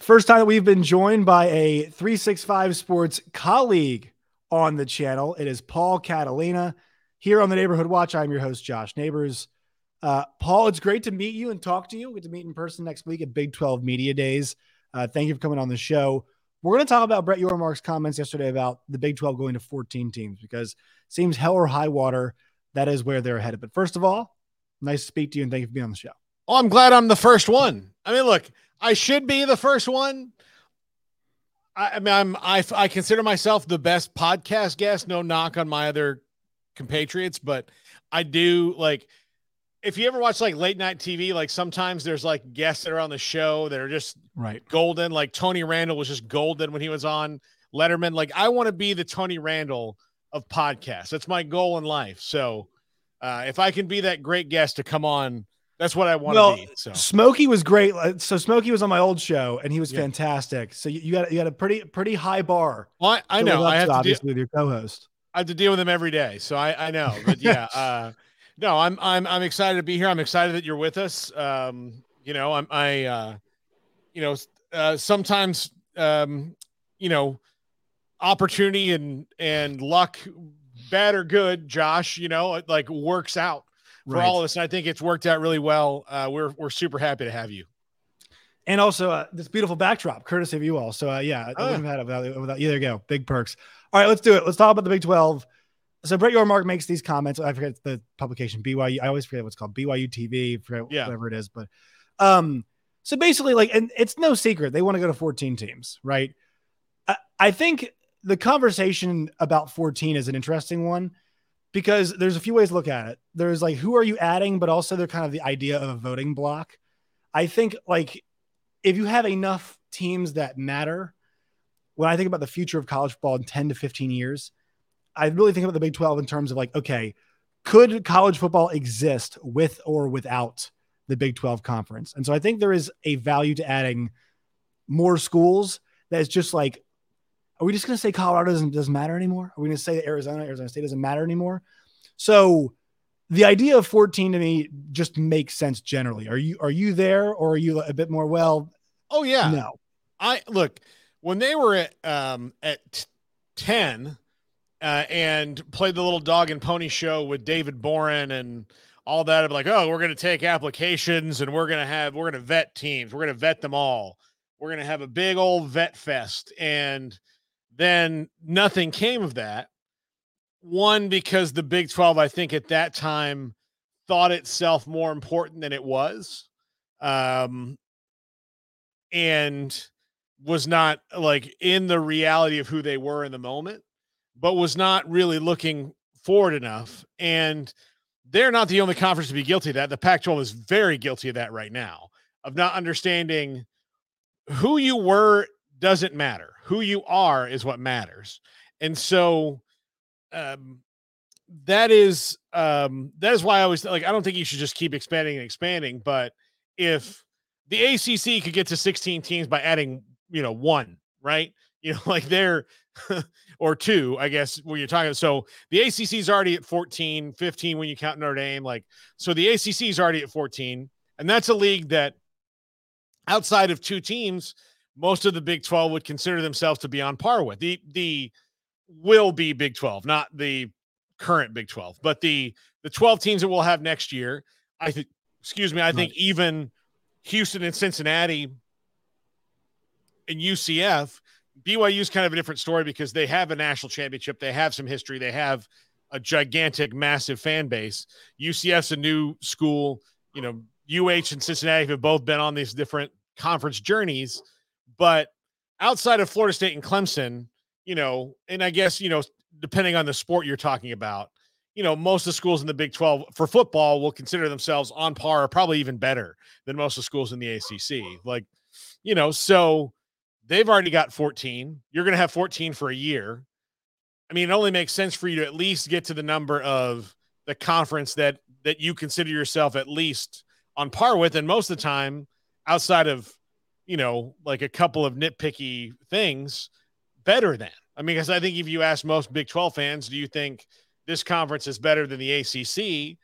First time that we've been joined by a 365 Sports colleague on the channel. It is Paul Catalina here on the Neighborhood Watch. I'm your host, Josh Neighbors. Uh, Paul, it's great to meet you and talk to you. We get to meet in person next week at Big 12 Media Days. Uh, thank you for coming on the show. We're going to talk about Brett Yormark's comments yesterday about the Big 12 going to 14 teams because it seems hell or high water. That is where they're headed. But first of all, nice to speak to you and thank you for being on the show. Oh, I'm glad I'm the first one. I mean, look, I should be the first one. I, I mean, I'm I I consider myself the best podcast guest. No knock on my other compatriots, but I do like if you ever watch like late night TV, like sometimes there's like guests that are on the show that are just right golden. Like Tony Randall was just golden when he was on Letterman. Like I want to be the Tony Randall of podcasts. That's my goal in life. So uh, if I can be that great guest to come on that's what I want well, to be. So Smokey was great. So Smokey was on my old show, and he was yeah. fantastic. So you, you, got you got a pretty pretty high bar. Well, I, I know. I have to obviously deal, with your co-host. I have to deal with him every day, so I, I know. But yeah, uh, no, I'm I'm I'm excited to be here. I'm excited that you're with us. Um, you know, I'm I, uh, you know, uh, sometimes um, you know, opportunity and and luck, bad or good, Josh. You know, it like works out for right. all of us. And I think it's worked out really well. Uh, we're we're super happy to have you. And also uh, this beautiful backdrop, courtesy of you all. So uh, yeah, oh. I wouldn't have had it without, without you. There you go, big perks. All right, let's do it. Let's talk about the Big Twelve. So Brett Yormark makes these comments. I forget the publication BYU. I always forget what's called BYU TV, forget yeah. whatever it is. But um, so basically, like, and it's no secret they want to go to 14 teams, right? I, I think the conversation about 14 is an interesting one because there's a few ways to look at it. There's like who are you adding, but also they're kind of the idea of a voting block. I think like if you have enough teams that matter, when I think about the future of college football in 10 to 15 years, I really think about the Big 12 in terms of like, okay, could college football exist with or without the Big 12 conference? And so I think there is a value to adding more schools that is just like are we just going to say Colorado doesn't doesn't matter anymore? Are we going to say Arizona, Arizona State doesn't matter anymore? So the idea of 14 to me just makes sense generally. Are you are you there or are you a bit more well? Oh yeah. No. I look when they were at um at 10 uh, and played the little dog and pony show with David Boren and all that. I'm like, oh, we're going to take applications and we're going to have, we're going to vet teams. We're going to vet them all. We're going to have a big old vet fest. And then nothing came of that. One, because the Big 12, I think at that time thought itself more important than it was. Um, and was not like in the reality of who they were in the moment, but was not really looking forward enough. And they're not the only conference to be guilty of that. The Pac 12 is very guilty of that right now, of not understanding who you were doesn't matter. Who you are is what matters. And so um that is um that is why I was like I don't think you should just keep expanding and expanding, but if the ACC could get to 16 teams by adding, you know, one, right? You know, like they're or two, I guess, when you're talking. So the ACC is already at 14, 15 when you count Notre Dame. Like, so the ACC is already at 14. And that's a league that outside of two teams, most of the Big 12 would consider themselves to be on par with. The the will be Big 12, not the current Big 12, but the the 12 teams that we'll have next year. I think excuse me, I think even Houston and Cincinnati and UCF, BYU is kind of a different story because they have a national championship, they have some history, they have a gigantic, massive fan base. UCF's a new school. You know, UH and Cincinnati have both been on these different conference journeys, but outside of Florida State and Clemson, you know, and I guess, you know, depending on the sport you're talking about, you know, most of the schools in the Big 12 for football will consider themselves on par, or probably even better than most of the schools in the ACC. Like, you know, so they've already got 14. You're going to have 14 for a year. I mean, it only makes sense for you to at least get to the number of the conference that that you consider yourself at least on par with. And most of the time, outside of you know, like a couple of nitpicky things, better than. I mean, because I think if you ask most Big 12 fans, do you think this conference is better than the ACC?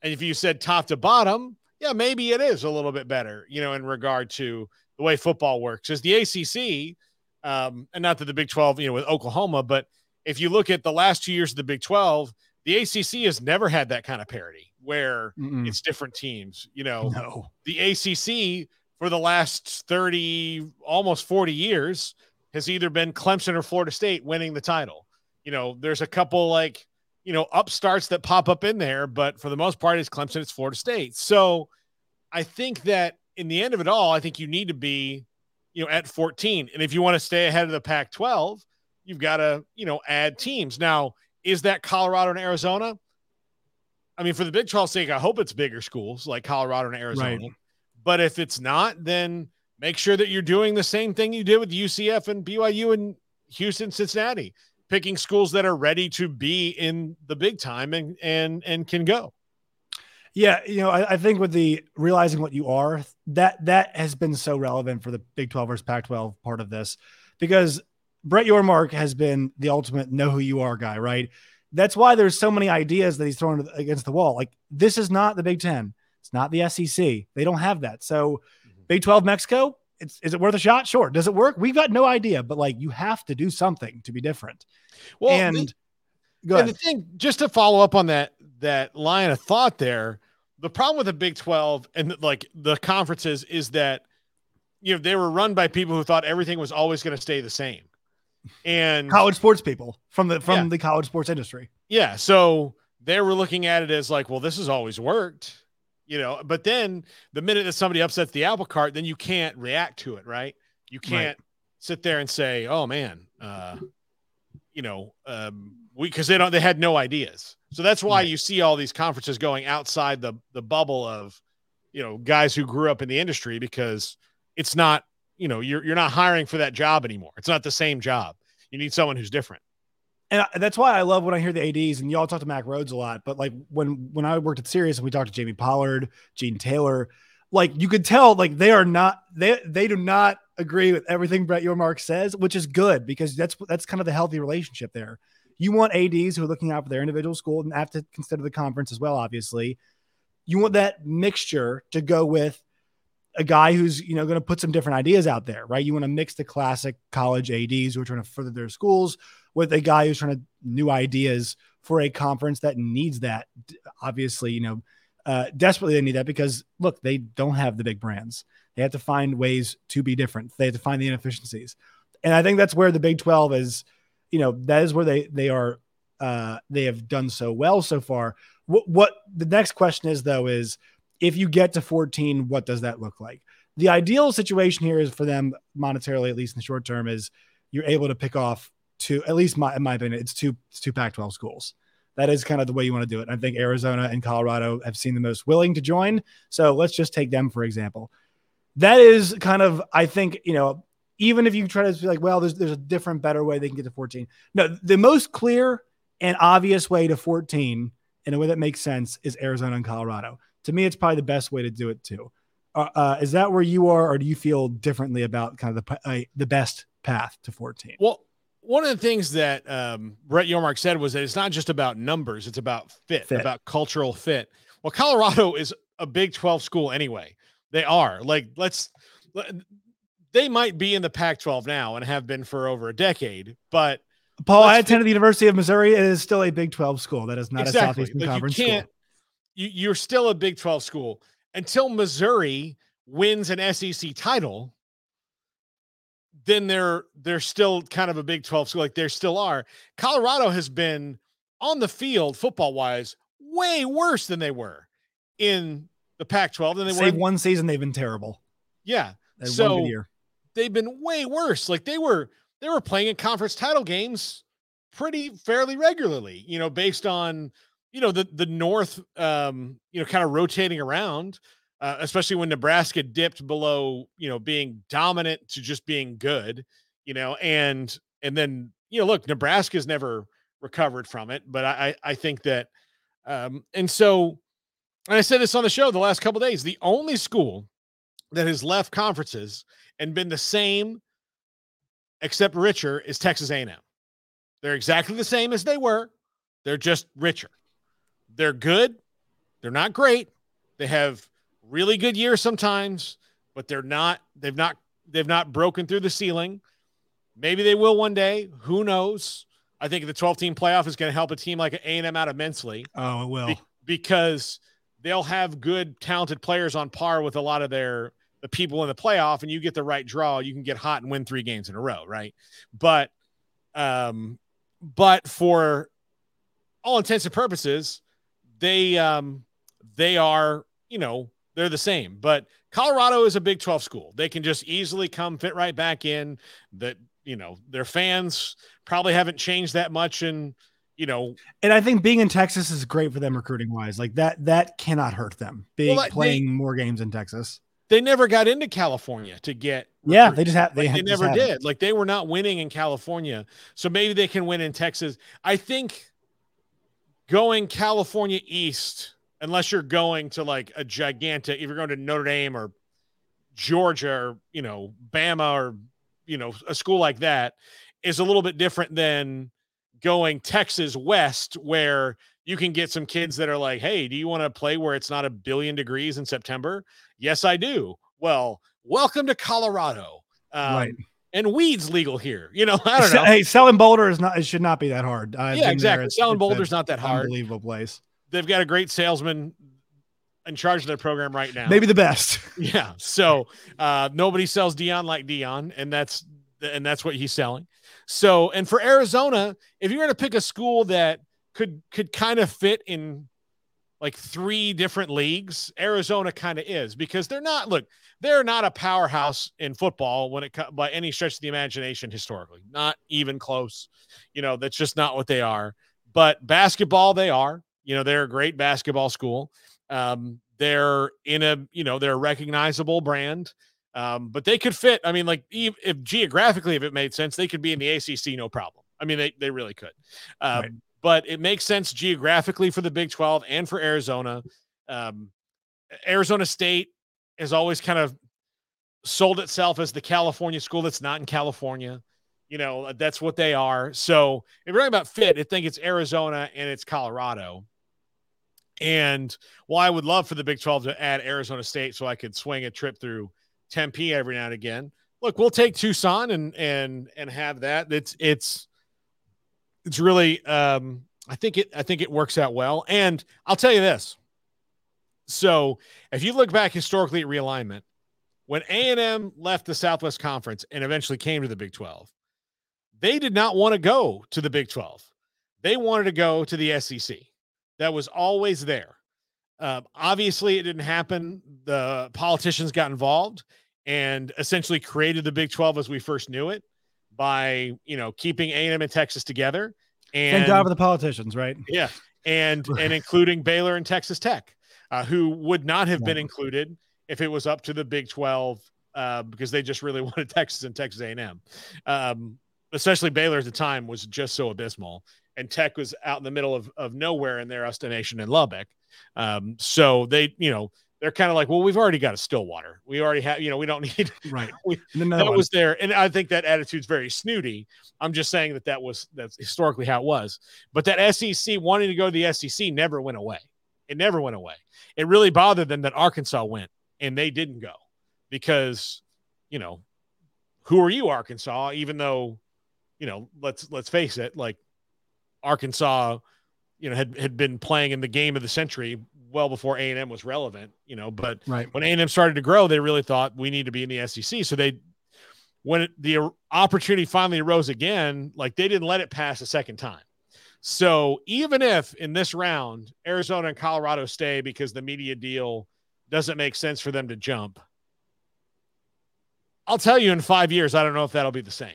And if you said top to bottom, yeah, maybe it is a little bit better, you know, in regard to the way football works. As the ACC, um, and not that the Big 12, you know, with Oklahoma, but if you look at the last two years of the Big 12, the ACC has never had that kind of parity where Mm-mm. it's different teams. You know, no. the ACC for the last 30, almost 40 years has either been Clemson or Florida State winning the title. You know, there's a couple like, you know, upstarts that pop up in there, but for the most part, it's Clemson, it's Florida State. So I think that in the end of it all, I think you need to be, you know, at 14. And if you want to stay ahead of the Pac 12, you've got to, you know, add teams. Now, is that Colorado and Arizona? I mean, for the Big 12 sake, I hope it's bigger schools like Colorado and Arizona. Right. But if it's not, then make sure that you're doing the same thing you did with UCF and BYU and Houston, Cincinnati, picking schools that are ready to be in the big time and and and can go. Yeah, you know, I, I, think with the realizing what you are, that that has been so relevant for the Big 12 versus Pac 12 part of this because Brett Yormark has been the ultimate know who you are guy, right? That's why there's so many ideas that he's throwing against the wall. Like, this is not the Big 10, it's not the SEC. They don't have that. So, mm-hmm. Big 12 Mexico, it's, is it worth a shot? Sure. Does it work? We've got no idea, but like you have to do something to be different. Well, and the, go ahead. And the thing, just to follow up on that that line of thought there, the problem with the Big 12 and like the conferences is that you know they were run by people who thought everything was always going to stay the same. And college sports people from the from yeah. the college sports industry. Yeah, so they were looking at it as like, well, this has always worked, you know. But then the minute that somebody upsets the apple cart, then you can't react to it, right? You can't right. sit there and say, "Oh man, uh, you know, um, we because they don't they had no ideas. So that's why right. you see all these conferences going outside the the bubble of you know guys who grew up in the industry because it's not you know you're you're not hiring for that job anymore. It's not the same job. You need someone who's different. And that's why I love when I hear the ads and y'all talk to Mack Rhoades a lot. But like when when I worked at Sirius and we talked to Jamie Pollard, Gene Taylor, like you could tell like they are not they they do not agree with everything Brett Yormark says, which is good because that's that's kind of the healthy relationship there. You want ads who are looking out for their individual school and have to consider the conference as well. Obviously, you want that mixture to go with a guy who's you know going to put some different ideas out there, right? You want to mix the classic college ads who are trying to further their schools with a guy who's trying to new ideas for a conference that needs that. Obviously, you know, uh, desperately they need that because look, they don't have the big brands. They have to find ways to be different. They have to find the inefficiencies. And I think that's where the Big 12 is, you know, that is where they they are uh they have done so well so far. What what the next question is though is if you get to 14, what does that look like? The ideal situation here is for them monetarily, at least in the short term, is you're able to pick off two, at least my, in my opinion, it's two, it's two Pac 12 schools that is kind of the way you want to do it. I think Arizona and Colorado have seen the most willing to join. So let's just take them for example that is kind of, I think, you know, even if you try to be like, well, there's there's a different, better way they can get to 14. No, the most clear and obvious way to 14 in a way that makes sense is Arizona and Colorado. To me, it's probably the best way to do it too. Uh, uh, is that where you are, or do you feel differently about kind of the uh, the best path to 14? Well, one of the things that um, Brett Yormark said was that it's not just about numbers; it's about fit, fit, about cultural fit. Well, Colorado is a Big 12 school anyway. They are like let's they might be in the Pac-12 now and have been for over a decade, but Paul, I attended the University of Missouri. It is still a Big 12 school. That is not exactly. a Southeastern like Conference you school. You, you're still a Big 12 school until Missouri wins an SEC title, then they're they're still kind of a Big 12 school, like they still are. Colorado has been on the field football wise way worse than they were in the Pac-12 than they Save were. one season, they've been terrible. Yeah, They So- year. they've been way worse. Like they were they were playing in conference title games pretty fairly regularly, you know, based on you know the the North um, you know, kind of rotating around, uh, especially when Nebraska dipped below, you know, being dominant to just being good, you know, and and then you know, look, Nebraska's never recovered from it, but I I think that um and so and I said this on the show the last couple days, the only school that has left conferences and been the same except richer is Texas A&M. They're exactly the same as they were. They're just richer. They're good. They're not great. They have really good year sometimes, but they're not they've not they've not broken through the ceiling. Maybe they will one day. Who knows? I think the 12 team playoff is going to help a team like A&M out immensely Oh, it will. be- because they'll have good talented players on par with a lot of their the people in the playoff and you get the right draw you can get hot and win three games in a row right but um but for all intents and purposes they um they are you know they're the same but colorado is a big 12 school they can just easily come fit right back in that you know their fans probably haven't changed that much in you know And I think being in Texas is great for them recruiting wise. Like that, that cannot hurt them. Being they- playing more games in Texas. they never got into California to get Yeah, they just have. They, Like, they never did. Like they were not winning in California. So maybe they can win in Texas. I think going California East, unless you're going to like a gigantic, if you're going to Notre Dame or Georgia or, you know, Bama or, you know, a school like that is a little bit different than going Texas West, where you can get some kids that are like, hey, do you want to play where it's not a billion degrees in September? Yes, I do. Well, welcome to Colorado. Um, Right. And weed's legal here. You know, I don't know. Hey, selling Boulder is not. It should not be that hard. I've Yeah, exactly. There. Selling Boulder's not that hard. Unbelievable place. They've got a great salesman in charge of their program right now. Maybe the best. Yeah. So uh, nobody sells Deion like Deion, and that's and that's what he's selling. So and for Arizona, if you're going to pick a school that could could kind of fit in like three different leagues, Arizona kind of is because they're not look they're not a powerhouse in football when it by any stretch of the imagination historically, not even close. You know that's just not what they are. But basketball, they are. You know they're a great basketball school. Um, they're in a you know they're a recognizable brand. Um, but they could fit. I mean, like if, if geographically, if it made sense, they could be in the ACC, no problem. I mean, they they really could. Um, Right. But it makes sense geographically for the Big Twelve and for Arizona. Um, Arizona State has always kind of sold itself as the California school that's not in California. You know, that's what they are. So if you're talking about fit, I think it's Arizona and it's Colorado. And while I would love for the Big 12 to add Arizona State so I could swing a trip through Tempe every now and again. Look, we'll take Tucson and and and have that. It's it's it's really um I think it I think it works out well. And I'll tell you this. So if you look back historically at realignment, when A&M left the Southwest Conference and eventually came to the Big 12, they did not want to go to the Big 12. They wanted to go to the SEC. That was always there. Um, obviously, it didn't happen. The politicians got involved and essentially created the Big 12 as we first knew it by you know keeping A&M and Texas together. And Thank God for the politicians, right? yeah, and and including Baylor and Texas Tech, uh, who would not have been included if it was up to the Big 12 uh, because they just really wanted Texas and Texas A&M. Um, especially Baylor at the time was just so abysmal, and Tech was out in the middle of of nowhere in their estimation in Lubbock. Um, so they, you know, they're kind of like, well, we've already got a Stillwater. We already have, you know, we don't need Right. We- And then another that one. was there and i think that attitude's very snooty i'm just saying that that was that's historically how it was but that sec wanting to go to the sec never went away it never went away it really bothered them that arkansas went and they didn't go because you know who are you arkansas even though you know let's let's face it like arkansas you know had, had been playing in the game of the century well before A and M was relevant, you know. But right. when A and M started to grow, they really thought we need to be in the SEC. So they, when it, the opportunity finally arose again, like they didn't let it pass a second time. So even if in this round Arizona and Colorado stay because the media deal doesn't make sense for them to jump, I'll tell you in five years, I don't know if that'll be the same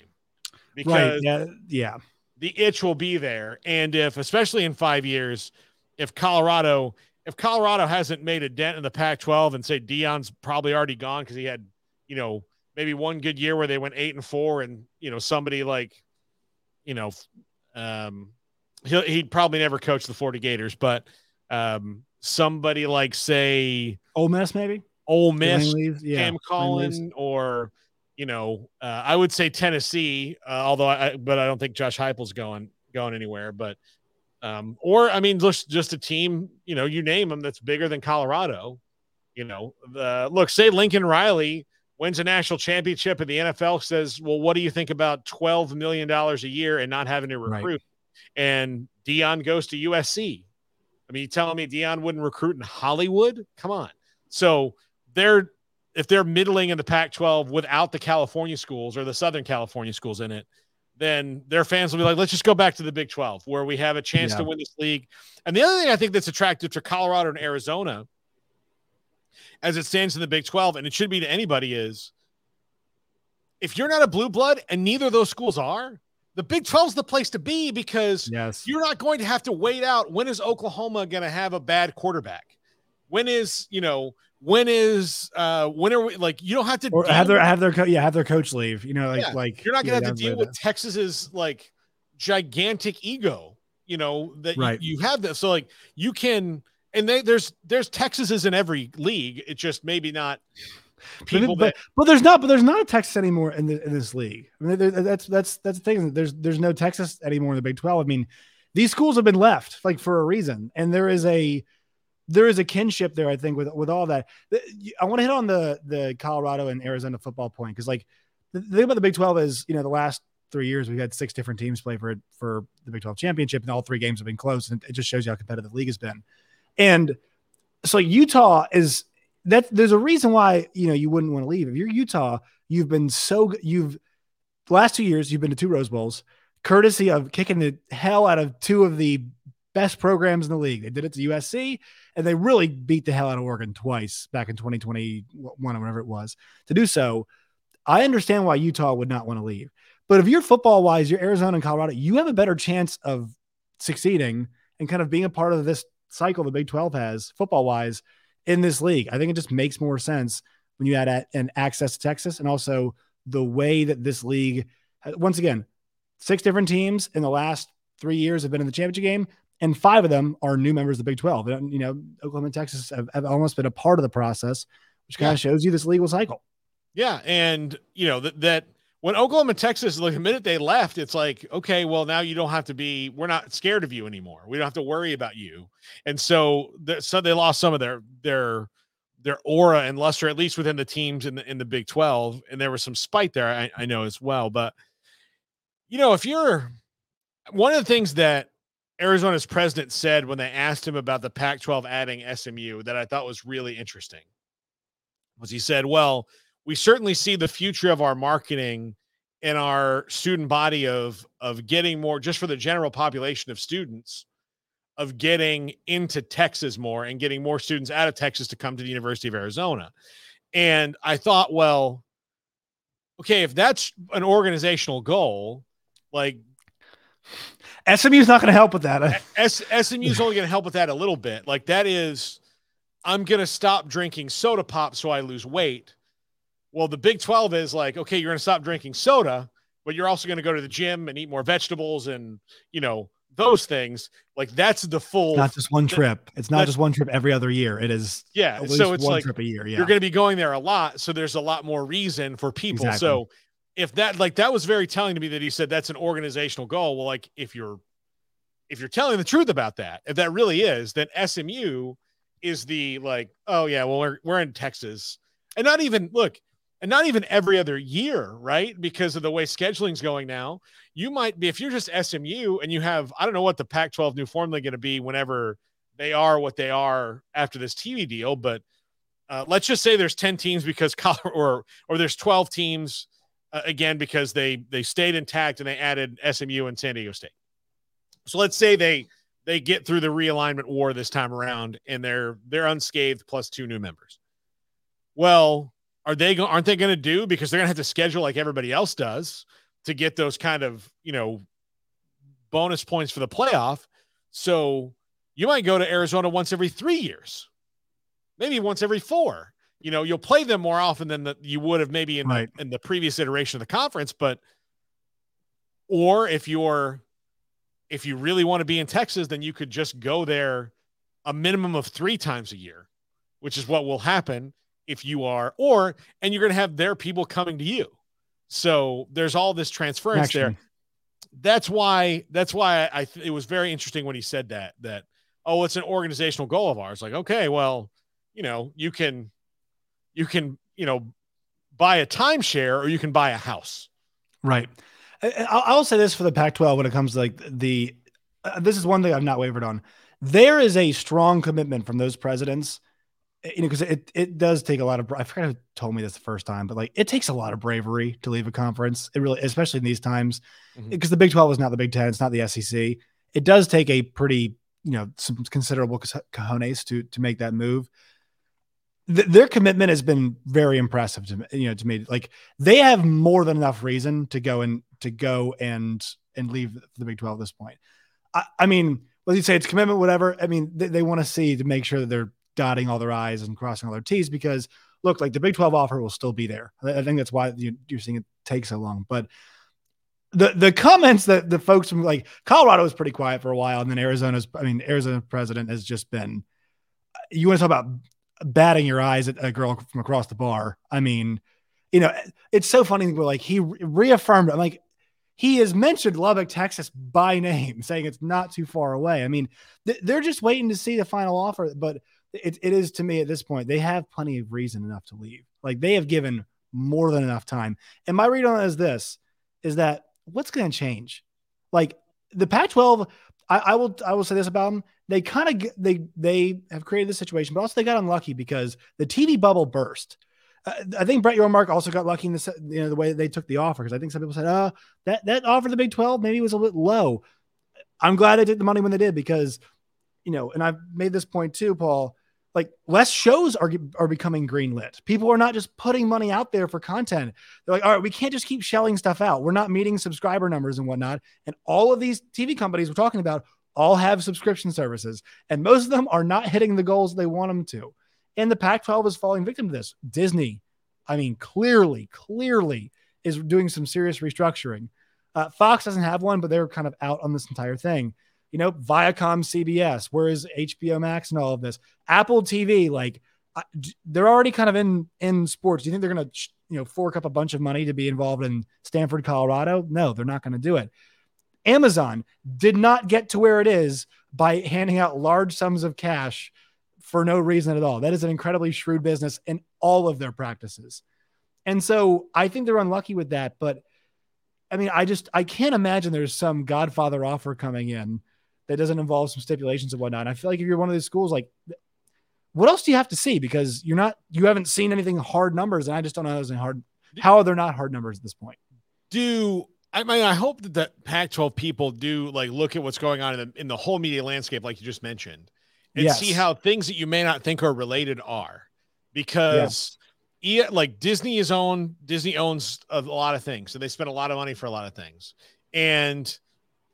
because right. yeah, yeah, the itch will be there. And if, especially in five years, if Colorado, if Colorado hasn't made a dent in the Pac 12 and say Deion's probably already gone because he had, you know, maybe one good year where they went eight and four and, you know, somebody like, you know, um, he'll, he'd probably never coach the Florida Gators, but um, somebody like, say, Ole Miss, maybe? Ole Miss, yeah, Cam Collin, or you know, uh, I would say Tennessee, uh, although I, but I don't think Josh Heupel's going going anywhere. But um, or I mean, just just a team, you know, you name them that's bigger than Colorado. You know, the look, say Lincoln Riley wins a national championship and the NFL says, well, what do you think about twelve million dollars a year and not having to recruit? Right. And Deion goes to USC. I mean, you telling me Deion wouldn't recruit in Hollywood? Come on. So they're if they're middling in the Pac 12 without the California schools or the Southern California schools in it, then their fans will be like, let's just go back to the Big 12 where we have a chance yeah. to win this league. And the other thing I think that's attractive to Colorado and Arizona as it stands in the Big 12, and it should be to anybody, is if you're not a blue blood and neither of those schools are, the Big 12 is the place to be because yes. you're not going to have to wait out when is Oklahoma going to have a bad quarterback? When is, you know, when is uh when are we like you don't have to have their have their co- yeah have their coach leave you know like yeah, like you're not gonna yeah, have to deal with that. texas's like gigantic ego you know that right. you, you have that. So like you can and they, there's there's texas's in every league. It's just maybe not people but, that, but, but there's not but there's not a texas anymore in, the, in this league. I mean that's that's that's the thing. There's there's no texas anymore in the big 12 i mean these schools have been left like for a reason. And there is a there is a kinship there, I think, with with all that. I want to hit on the the Colorado and Arizona football point because, like, the thing about the Big Twelve is, you know, the last three years we've had six different teams play for for the Big Twelve championship, and all three games have been close, and it just shows you how competitive the league has been. And so Utah is that there's a reason why you know you wouldn't want to leave if you're Utah. You've been so you've last two years you've been to two Rose Bowls, courtesy of kicking the hell out of two of the best programs in the league. They did it to USC, and they really beat the hell out of Oregon twice back in 2021 or whatever it was. To do so, I understand why Utah would not want to leave. But if you're football wise, you're Arizona and Colorado, you have a better chance of succeeding and kind of being a part of this cycle the Big 12 has football wise in this league. I think it just makes more sense when you add an access to Texas and also the way that this league, once again, six different teams in the last three years have been in the championship game and five of them are new members of the Big 12. And, you know, Oklahoma and Texas have, have almost been a part of the process, which kind yeah. of shows you this legal cycle. Yeah. And, you know, that, that when Oklahoma and Texas, like the minute they left, it's like, okay, well, now you don't have to be, we're not scared of you anymore. We don't have to worry about you. And so, the, so they lost some of their, their, their aura and luster, at least within the teams in the, in the Big 12. And there was some spite there, I, I know as well. But, you know, if you're one of the things that Arizona's president said when they asked him about the Pac 12 adding SMU that I thought was really interesting was he said, Well, we certainly see the future of our marketing in our student body of of getting more just for the general population of students of getting into Texas more and getting more students out of Texas to come to the University of Arizona. And I thought, well, okay, if that's an organizational goal, like SMU is not going to help with that. S- SMU is only going to help with that a little bit. Like that is, I'm going to stop drinking soda pop so I lose weight. Well, the Big 12 is like, okay, you're going to stop drinking soda, but you're also going to go to the gym and eat more vegetables and, you know, those things. Like that's the full. It's not just one trip. It's not just one trip every other year. It is. Yeah. so it's one like trip a year. Yeah. You're going to be going there a lot. So there's a lot more reason for people. Exactly. So if that like that was very telling to me that he said that's an organizational goal. Well, like if you're if you're telling the truth about that, if that really is, then SMU is the like, oh yeah, well we're we're in Texas, and not even look, and not even every other year, right? Because of the way scheduling's going now, you might be if you're just SMU and you have I don't know what the Pac-12 new formula going to be whenever they are what they are after this TV deal. But uh, let's just say there's 10 teams because or or there's 12 teams uh, again because they they stayed intact and they added SMU and San Diego State. So let's say they they get through the realignment war this time around and they're they're unscathed plus two new members. Well, are they go- aren't they going to do because they're going to have to schedule like everybody else does to get those kind of, you know, bonus points for the playoff. So you might go to Arizona once every 3 years. Maybe once every 4. You know, you'll play them more often than the, you would have maybe in right. the, in the previous iteration of the conference, but or if you're if you really want to be in Texas, then you could just go there a minimum of three times a year, which is what will happen if you are, or and you're going to have their people coming to you. So there's all this transference there. That's why. That's why I. Th- it was very interesting when he said that. That oh, it's an organizational goal of ours. Like okay, well, you know, you can, you can, you know, buy a timeshare or you can buy a house. Right. I'll say this for the Pac-12 when it comes to like the. Uh, this is one thing I've not wavered on. There is a strong commitment from those presidents, eh, you know, because it it does take a lot of. I forgot who told me this the first time, but like it takes a lot of bravery to leave a conference. It really, especially in these times, because mm-hmm. the Big 12 is not the Big Ten, it's not the SEC. It does take a pretty, you know, some considerable cojones to to make that move th- their commitment has been very impressive to me, you know to me like they have more than enough reason to go and to go and and leave the Big 12 at this point. I, I mean, whether you say it's commitment, whatever. I mean, they, they want to see to make sure that they're dotting all their I's and crossing all their T's because look, like the Big 12 offer will still be there. I think that's why you, are seeing it take so long. But the the comments that the folks from like Colorado was pretty quiet for a while, and then Arizona's, I mean, Arizona president has just been. Uh, you want to talk about batting your eyes at a girl from across the bar. I mean, you know, it's so funny. Like he reaffirmed, I'm like, he has mentioned Lubbock, Texas by name, saying it's not too far away. I mean, th- they're just waiting to see the final offer, but it, it is to me at this point, they have plenty of reason enough to leave. Like they have given more than enough time. And my read on it is this is that what's going to change? Like the Pac 12, I, I, will I will say this about them they kind of they they have created this situation, but also they got unlucky because the TV bubble burst. Uh, I think Brett Yormark also got lucky in this, you know, the way they took the offer because I think some people said, "Oh, that that offer the Big Twelve maybe was a bit low." I'm glad they took the money when they did because, you know, and I've made this point too, Paul. Like less shows are are becoming greenlit. People are not just putting money out there for content. They're like, all right, we can't just keep shelling stuff out. We're not meeting subscriber numbers and whatnot. And all of these TV companies we're talking about all have subscription services, and most of them are not hitting the goals they want them to. And the Pac 12 is falling victim to this. Disney, I mean, clearly, clearly is doing some serious restructuring. Uh, Fox doesn't have one, but they're kind of out on this entire thing. You know, Viacom, CBS, where is HBO Max and all of this? Apple TV, like they're already kind of in in sports. Do you think they're going to, you know, fork up a bunch of money to be involved in Stanford, Colorado? No, they're not going to do it. Amazon did not get to where it is by handing out large sums of cash for no reason at all. That is an incredibly shrewd business in all of their practices. And so I think they're unlucky with that. But I mean, I just I can't imagine there's some Godfather offer coming in that doesn't involve some stipulations and whatnot. And I feel like if you're one of these schools, like what else do you have to see? Because you're not you haven't seen anything hard numbers, and I just don't know how there's any hard how are they not hard numbers at this point? Do I mean, I hope that the Pac-12 people do like look at what's going on in the in the whole media landscape, like you just mentioned, and yes. see how things that you may not think are related are, because yeah. like Disney is owned. Disney owns a lot of things, so they spend a lot of money for a lot of things, and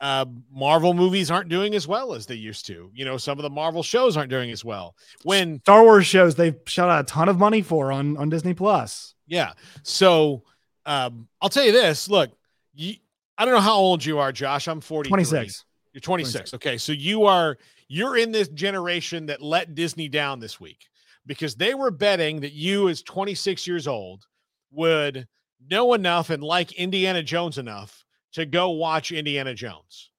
uh, Marvel movies aren't doing as well as they used to. You know, some of the Marvel shows aren't doing as well. When Star Wars shows they've shot out a ton of money for on on Disney Plus. Yeah, so um, I'll tell you this: look you, I don't know how old you are, Josh. I'm 40. 26. You're 26. 26. Okay. So you are you're in this generation that let Disney down this week because they were betting that you as 26 years old would know enough and like Indiana Jones enough to go watch Indiana Jones.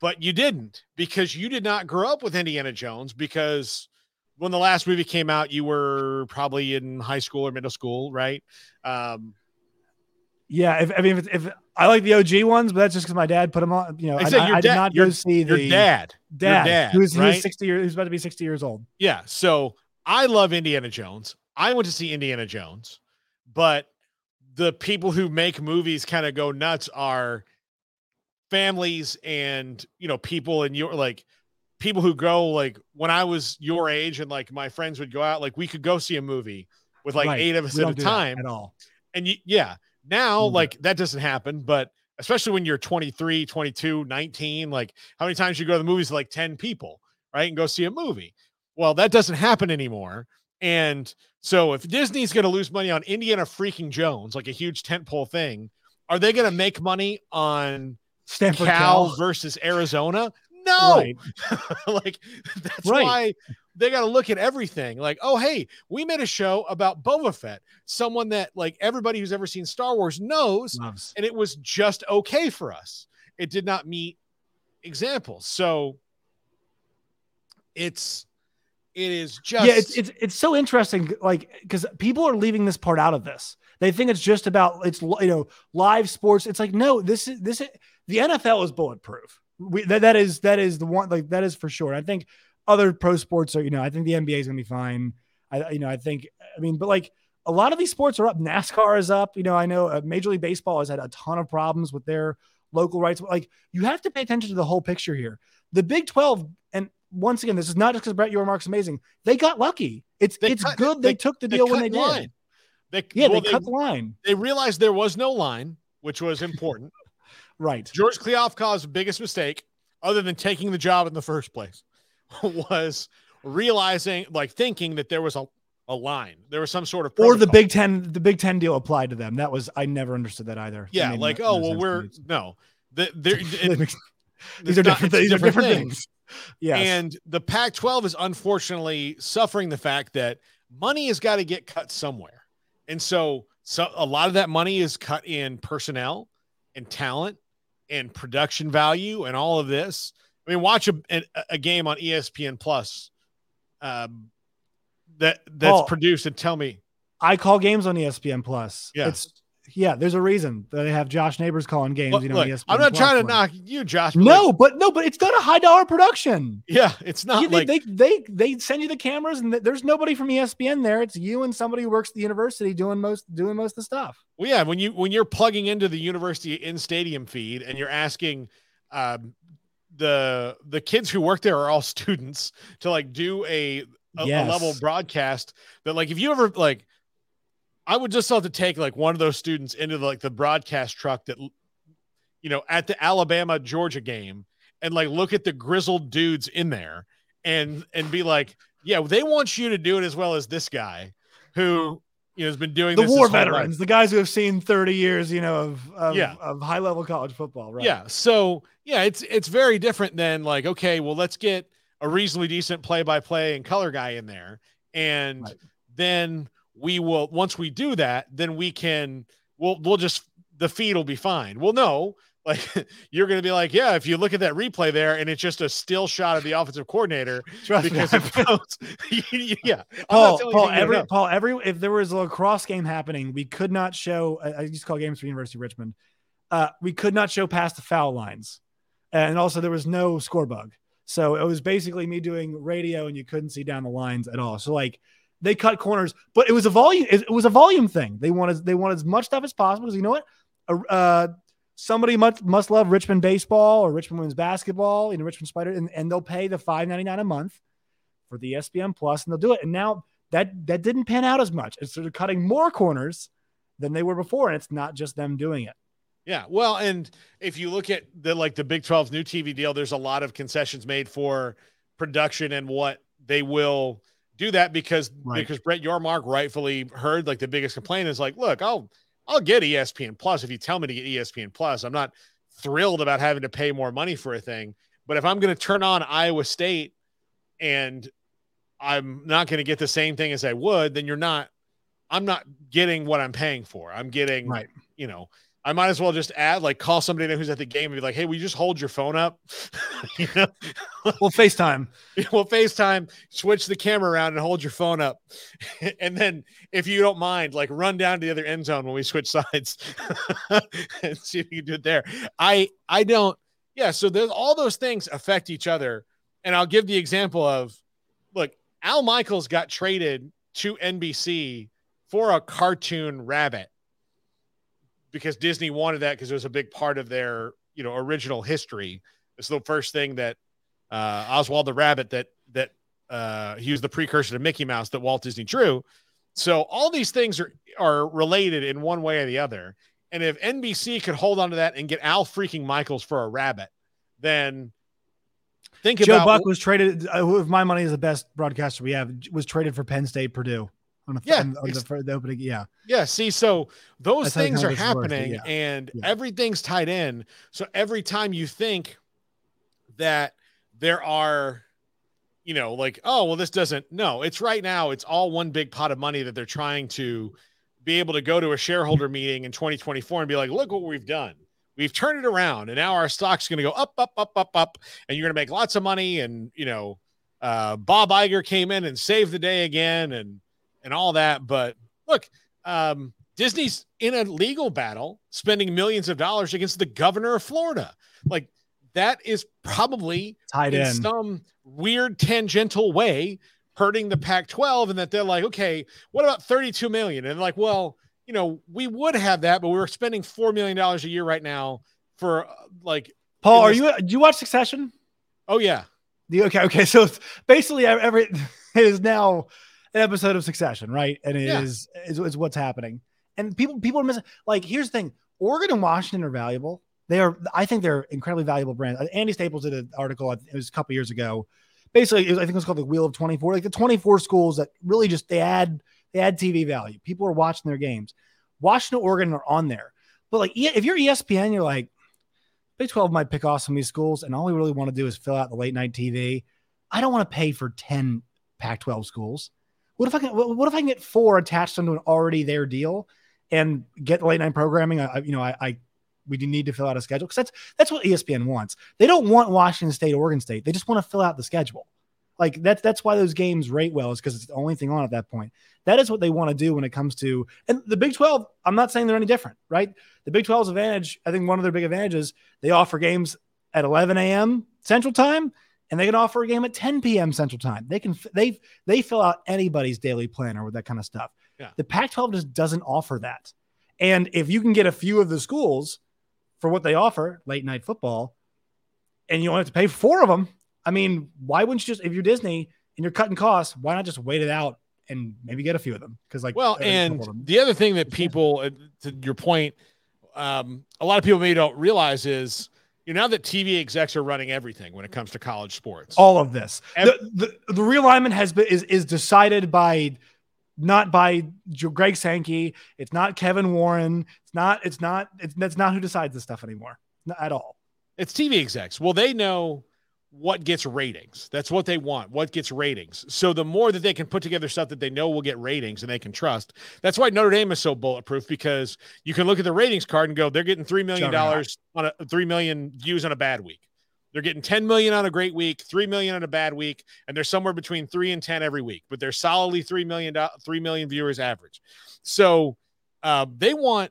But you didn't because you did not grow up with Indiana Jones because when the last movie came out, you were probably in high school or middle school, right? Um, Yeah, if, I mean, if, if, I like the OG ones, but that's just because my dad put them on. You know, I, I, I did not go see your the dad, dad, your dad, who's, right? who's sixty years, who's about to be sixty years old. Yeah, so I love Indiana Jones. I went to see Indiana Jones, but the people who make movies kind of go nuts are families and you know people in your like people who go like when I was your age and like my friends would go out like we could go see a movie with like Right. eight of us at a time at all. and you, yeah now Mm. like that doesn't happen but especially when you're 23 22 19 like how many times you go to the movies like 10 people right and go see a movie well that doesn't happen anymore and so if disney's going to lose money on indiana freaking jones like a huge tentpole thing are they going to make money on Stanford cal, Cal. versus arizona no Right. like that's Right. why they got to look at everything. Like, oh hey, we made a show about Boba Fett, someone that like everybody who's ever seen Star Wars knows, Loves. and it was just okay for us. It did not meet examples, so it's it is just yeah, it's, it's it's so interesting, like because people are leaving this part out of this. They think it's just about it's you know live sports. It's like no, this is this is the NFL is bulletproof. We that, that is that is the one like that is for sure. I think other pro sports are you know I think the NBA is gonna be fine. I you know I think I mean but like a lot of these sports are up. NASCAR is up. You know I know uh, Major League Baseball has had a ton of problems with their local rights. Like you have to pay attention to the whole picture here. The Big Twelve once again, this is not just because Brett Yormark's amazing. They got lucky. It's They it's cut- good they- they, took the they deal when cut they did. line. They, Yeah, well, they cut the line. they realized there was no line, which was important. Right. George Kliavkoff's biggest mistake, other than taking the job in the first place, was realizing, like, thinking that there was a, a line, there was some sort of Or the. Big Ten, the Big Ten deal applied to them. That was I never understood that either. Yeah, like, no- oh no well, we're no, the, there, it- makes- these are different. These are different things. Yes. And the Pac 12 is unfortunately suffering the fact that money has got to get cut somewhere. And so, so a lot of that money is cut in personnel and talent and production value and all of this. I mean, watch a, a, a game on ESPN Plus um, that that's Paul, produced and tell me. I call games on ESPN Plus. Yeah. It's yeah. There's a reason that they have Josh Neighbors calling games. Look, you know, look, ESPN I'm not trying to knock you, Josh. but No, like, but no, but it's done a high dollar production. yeah, it's not like they they they send you the cameras, and there's nobody from ESPN there. It's you and somebody who works at the university doing most doing most of the stuff. Well, yeah, when you when you're plugging into the university in stadium feed and you're asking um, the the kids who work there are all students to like do a a, a level broadcast that like if you ever like I would just have to take like one of those students into the, like the broadcast truck that you know at the Alabama Georgia game and like look at the grizzled dudes in there and and be like yeah they want you to do it as well as this guy who you know has been doing The this war veterans, the guys who have seen 30 years, you know, of of, Yeah. of high level college football. Right. Yeah. So yeah, it's it's very different than like, okay, well, let's get a reasonably decent play by play and color guy in there. And Right. then we will once we do that, then we can we'll we'll just the feed will be fine. Well, no, like you're gonna be like, yeah, if you look at that replay there and it's just a still shot of the offensive coordinator Trust me. because it goes, yeah. Paul, not telling you Paul, every. Paul, every if there was a lacrosse game happening, we could not show. I I used to call games for University of Richmond. Uh, we could not show past the foul lines, and also there was no score bug. So it was basically me doing radio, and you couldn't see down the lines at all. So like they cut corners, but it was a volume. It, was a volume thing. They wanted they wanted as much stuff as possible because you know what, uh, somebody must must love Richmond baseball or Richmond women's basketball, you know Richmond Spider, and, and they'll pay the five ninety nine a month for the ESPN Plus, and they'll do it. And now that that didn't pan out as much. It's sort of cutting more corners than they were before, and it's not just them doing it. Yeah, well, and if you look at the like the Big 12's new TV deal, there's a lot of concessions made for production and what they will do that because Right. because Brett Yormark rightfully heard like the biggest complaint is like, look, I'll I'll get ESPN Plus if you tell me to get ESPN Plus. I'm not thrilled about having to pay more money for a thing, but if I'm going to turn on Iowa State and I'm not going to get the same thing as I would, then you're not I'm not getting what I'm paying for. I'm getting Right. you know I might as well just add, like, call somebody who's at the game and be like, "Hey, will you just hold your phone up?" you know, we'll FaceTime. we'll FaceTime. Switch the camera around and hold your phone up, and then if you don't mind, like, run down to the other end zone when we switch sides and see if you can do it there. I I don't. Yeah, so there's all those things affect each other, and I'll give the example of, look, Al Michaels got traded to NBC for a cartoon rabbit because Disney wanted that because it was a big part of their you know original history. It's the first thing that uh, Oswald the Rabbit that that uh, he was the precursor to Mickey Mouse that Walt Disney drew. So all these things are are related in one way or the other. And if NBC could hold on to that and get Al freaking Michaels for a rabbit, then think Joe about Joe Buck was traded. Uh, if my money is the best broadcaster we have, was traded for Penn State Purdue on, a, Yeah, on, on the, the opening. Yeah, Yeah, see, so those That's things are happening yeah. and Yeah. everything's tied in. So every time you think that there are, you know, like, oh, well, this doesn't, no, it's right now, it's all one big pot of money that they're trying to be able to go to a shareholder meeting in 2024 and be like, look what we've done. We've turned it around and now our stock's going to go up, up, up, up, up, and you're going to make lots of money. And, you know, uh, Bob Iger came in and saved the day again and, and all that. But look, um, Disney's in a legal battle, spending millions of dollars against the governor of Florida. Like that is probably tied in, in. some weird tangential way hurting the Pac-12, and that they're like, okay, what about 32 million? And like, well, you know, we would have that, but we're spending four million dollars a year right now for uh, like, Paul, are this- you? Do you watch Succession? oh yeah, The, okay, okay. So basically, every it is now an episode of Succession, right? And it Yeah. is is is what's happening. And people people are missing. Like, here's the thing: Oregon and Washington are valuable. They are. I think they're incredibly valuable brands. Uh, Andy Staples did an article. It was a couple years ago. Basically, was, I think it was called the Wheel of Twenty Four. Like the twenty four schools that really just they add they add TV value. People are watching their games. Washington, Oregon are on there. But like, if you're ESPN, you're like, Big 12 might pick off some of these schools, and all we really want to do is fill out the late night TV. I don't want to pay for 10 Pac 12 schools. What if I can what if I can get four attached onto an already there deal and get late night programming? I, you know, I, I we do need to fill out a schedule because that's that's what ESPN wants. They don't want Washington State, Oregon State. They just want to fill out the schedule. Like that's that's why those games rate well is because it's the only thing on at that point. That is what they want to do when it comes to and the Big 12. I'm not saying they're any different, right? The Big 12's advantage, I think one of their big advantages, they offer games at 11 a.m. Central Time, and they can offer a game at 10 p.m. Central Time. They can they they fill out anybody's daily planner with that kind of stuff. Yeah. The Pac-12 just doesn't offer that. And if you can get a few of the schools for what they offer, late night football, and you don't have to pay four of them, I mean, why wouldn't you just if you're Disney and you're cutting costs, why not just wait it out and maybe get a few of them? Because like Well, and couple of them- the other thing that people, uh, to your point, um, a lot of people maybe don't realize is, you know, now that TV execs are running everything when it comes to college sports. all of this. Ev- the, the the realignment has been is is decided by not by Greg Sankey. It's not Kevin Warren. It's not. It's not. It's that's not who decides this stuff anymore. Not at all. It's TV execs. Well, they know what gets ratings. That's what they want. What gets ratings. So the more that they can put together stuff that they know will get ratings and they can trust. That's why Notre Dame is so bulletproof because you can look at the ratings card and go, they're getting three million dollars on a three million views on a bad week. They're getting 10 million on a great week, 3 million on a bad week, and they're somewhere between 3 and 10 every week, but they're solidly 3 million do- 3 million viewers average. So, uh, they want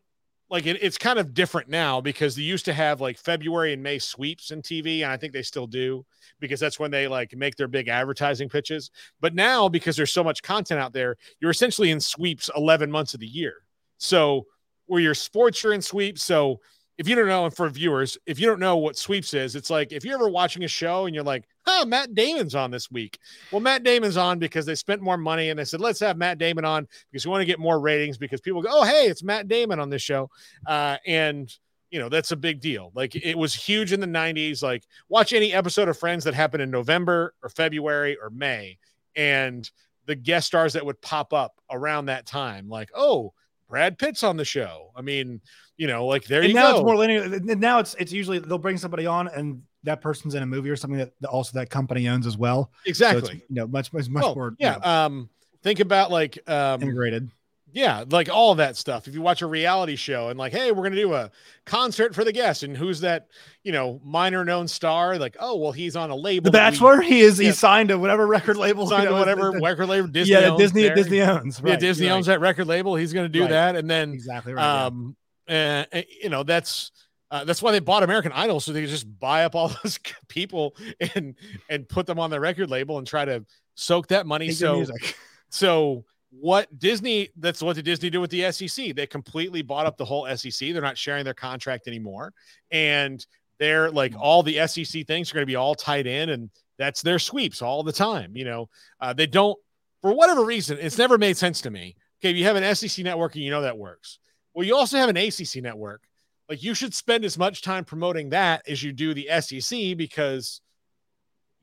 like it, it's kind of different now because they used to have like February and May sweeps in TV, and I think they still do because that's when they like make their big advertising pitches. But now, because there's so much content out there, you're essentially in sweeps 11 months of the year. So where your sports are in sweeps. So if you don't know, and for viewers, if you don't know what sweeps is, it's like if you're ever watching a show and you're like, huh, Matt Damon's on this week. Well, Matt Damon's on because they spent more money and they said, let's have Matt Damon on because we want to get more ratings because people go, oh, hey, it's Matt Damon on this show. Uh, and you know, that's a big deal. Like it was huge in the 90s. Like watch any episode of Friends that happened in November or February or May, and the guest stars that would pop up around that time, like, oh, Brad Pitt's on the show. I mean, you know, like there and you now go. it's more linear. Now it's it's usually they'll bring somebody on and that person's in a movie or something that also that company owns as well. So exactly. it's, you know, much much much Well, more yeah. you know, Um, think about like um, integrated. Yeah, like all that stuff. If you watch a reality show and like, hey, we're gonna do a concert for the guests, and who's that, you know, minor known star? Like, oh, well, he's on a label. The Bachelor. We, he is. Yeah. He's signed to whatever record label. Signed you know, to whatever the, record label. Disney. Yeah, Disney. There. Disney owns. Right, yeah, Disney owns that record label. He's gonna do right. that, and then exactly right. Um, yeah. and, you know, that's uh, that's why they bought American Idol so they could just buy up all those people and and put them on their record label and try to soak that money. Take so, so what Disney? That's what did Disney do with the SEC. They completely bought up the whole SEC. They're not sharing their contract anymore, and they're like mm. all the SEC things are going to be all tied in, and that's their sweeps all the time. You know, uh, they don't for whatever reason. It's never made sense to me. Okay, you have an SEC network and you know that works. Well, you also have an ACC network like you should spend as much time promoting that as you do the SEC because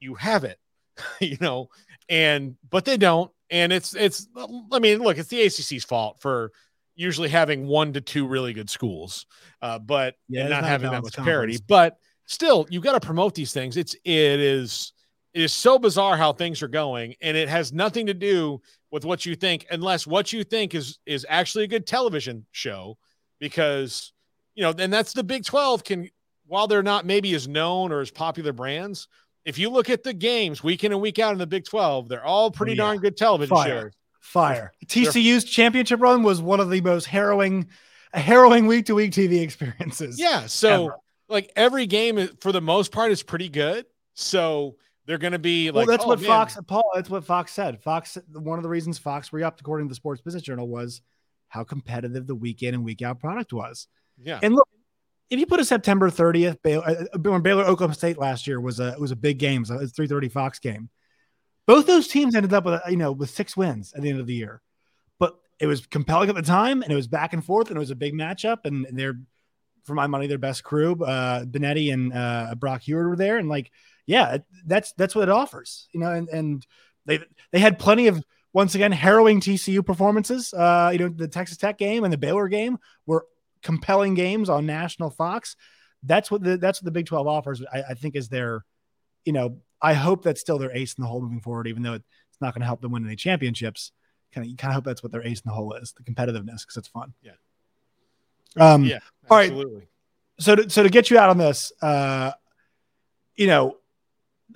you have it, you know, and but they don't. And it's it's I mean, look, it's the ACC's fault for usually having one to two really good schools, uh, but yeah, not having that much parity. But still, you've got to promote these things. It's it is it is so bizarre how things are going, and it has nothing to do with what you think, unless what you think is is actually a good television show, because you know, and that's the Big 12 can, while they're not maybe as known or as popular brands, if you look at the games week in and week out in the Big 12, they're all oh, pretty oh, yeah. darn good television Fire. shares. Fire. TCU's championship run was one of the most harrowing, harrowing week to week TV experiences. Yeah. So, ever. like, every game for the most part is pretty good. So, they're going to be like, well, that's oh, what man. Fox, Paul, that's what Fox said. Fox, one of the reasons Fox re upped, according to the Sports Business Journal, was how competitive the week in and week out product was. Yeah. And look, if you put a September 30th, Baylor, uh, uh, when Baylor Oklahoma State last year was a was a big game, so it's 3:30 Fox game. Both those teams ended up with you know with six wins at the end of the year, but it was compelling at the time, and it was back and forth, and it was a big matchup, and they're for my money their best crew. Uh, Benetti and uh, Brock Huard were there, and like yeah, that's that's what it offers, you know, and and they they had plenty of once again harrowing TCU performances. Uh, you know, the Texas Tech game and the Baylor game were compelling games on national Fox. That's what the that's what the Big 12 offers. I, I think is their, you know, I hope that's still their ace in the hole moving forward, even though it's not going to help them win any championships. Kind of, you kind of hope that's what their ace in the hole is, the competitiveness, because it's fun. Yeah. Um, yeah. Absolutely. All right. So to, so to get you out on this, uh, you know,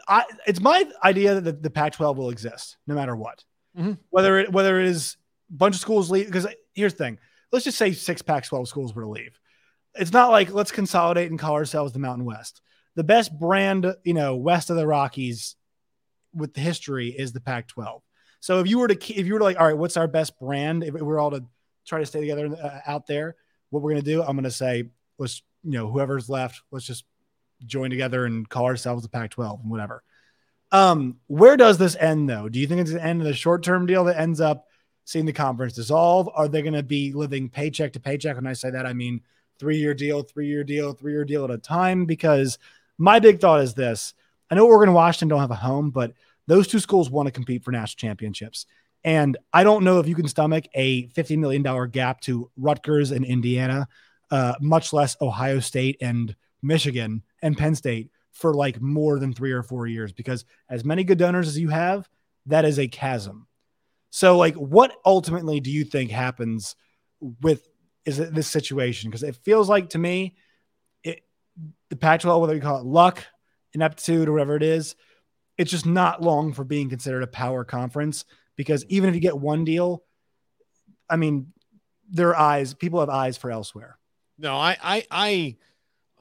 I it's my idea that the, the Pac-12 will exist no matter what, mm-hmm. whether it whether it is a bunch of schools leave. Because here's the thing: let's just say six Pac 12 schools were to leave. It's not like let's consolidate and call ourselves the Mountain West. The best brand, you know, west of the Rockies with the history is the Pac 12. So if you were to, if you were like, all right, what's our best brand? If we we're all to try to stay together uh, out there, what we're going to do, I'm going to say, let's, you know, whoever's left, let's just join together and call ourselves the Pac 12 and whatever. Um, where does this end though? Do you think it's an end of the short term deal that ends up seeing the conference dissolve? Are they going to be living paycheck to paycheck? When I say that, I mean three year deal, three year deal, three year deal at a time. Because my big thought is this I know Oregon and Washington don't have a home, but those two schools want to compete for national championships. And I don't know if you can stomach a $50 million gap to Rutgers and Indiana, uh, much less Ohio State and Michigan and Penn State for like more than three or four years. Because as many good donors as you have, that is a chasm. So, like, what ultimately do you think happens with is it this situation? Because it feels like to me, it the Pac-12, whether you call it luck, ineptitude, or whatever it is, it's just not long for being considered a power conference. Because even if you get one deal, I mean, their eyes, people have eyes for elsewhere. No, I, I, I,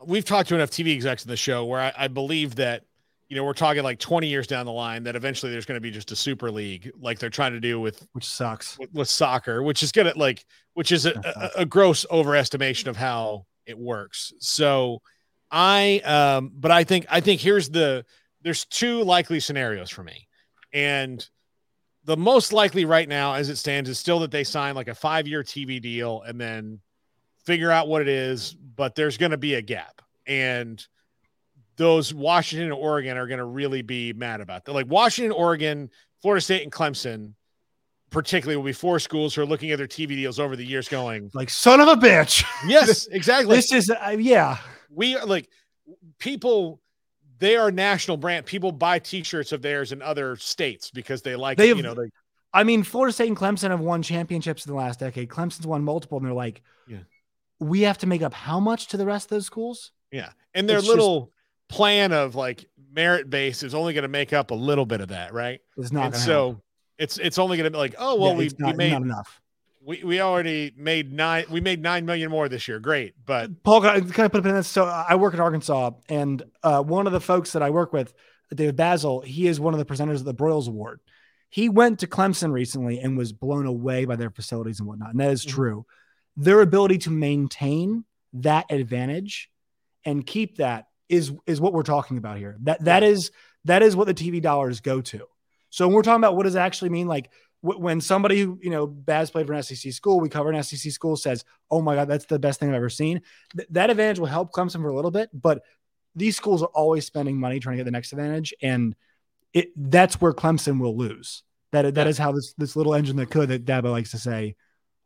we've talked to enough TV execs in the show where I, I believe that you know, we're talking like 20 years down the line that eventually there's going to be just a super league like they're trying to do with which sucks with, with soccer, which is going to like, which is a, a, a, gross overestimation of how it works. So I, um, but I think, I think here's the, there's two likely scenarios for me. And the most likely right now, as it stands, is still that they sign like a five year TV deal and then figure out what it is, but there's going to be a gap. And, those Washington and Oregon are going to really be mad about that. Like Washington, Oregon, Florida State, and Clemson, particularly, will be four schools who are looking at their TV deals over the years, going like "son of a bitch." Yes, exactly. this is uh, yeah. We are like people. They are national brand. People buy T-shirts of theirs in other states because they like. They have, you know, they I mean, Florida State and Clemson have won championships in the last decade. Clemson's won multiple, and they're like, Yeah. we have to make up how much to the rest of those schools? Yeah. And their It's little plan of like merit base is only going to make up a little bit of that, right? It's not so happen. it's it's only going to be like, oh well, Yeah, we, it's we made not enough. we, we already made nine we made nine million more this year. Great, but Paul, can I, can I put a pin in this? So I work in Arkansas, and uh, one of the folks that I work with, David Bazzel, he is one of the presenters of the Broyles Award. He went to Clemson recently and was blown away by their facilities and whatnot. And that is Mhm. true. Their ability to maintain that advantage and keep that is is what we're talking about here. That that is that is what the TV dollars go to. So when we're talking about what does it actually mean, like wh- when somebody who you know Baz played for an SEC school, we cover an SEC school says, "Oh my God, that's the best thing I've ever seen." Th- that advantage will help Clemson for a little bit, but these schools are always spending money trying to get the next advantage, and it that's where Clemson will lose. That that is how this this little engine that could that Dabo likes to say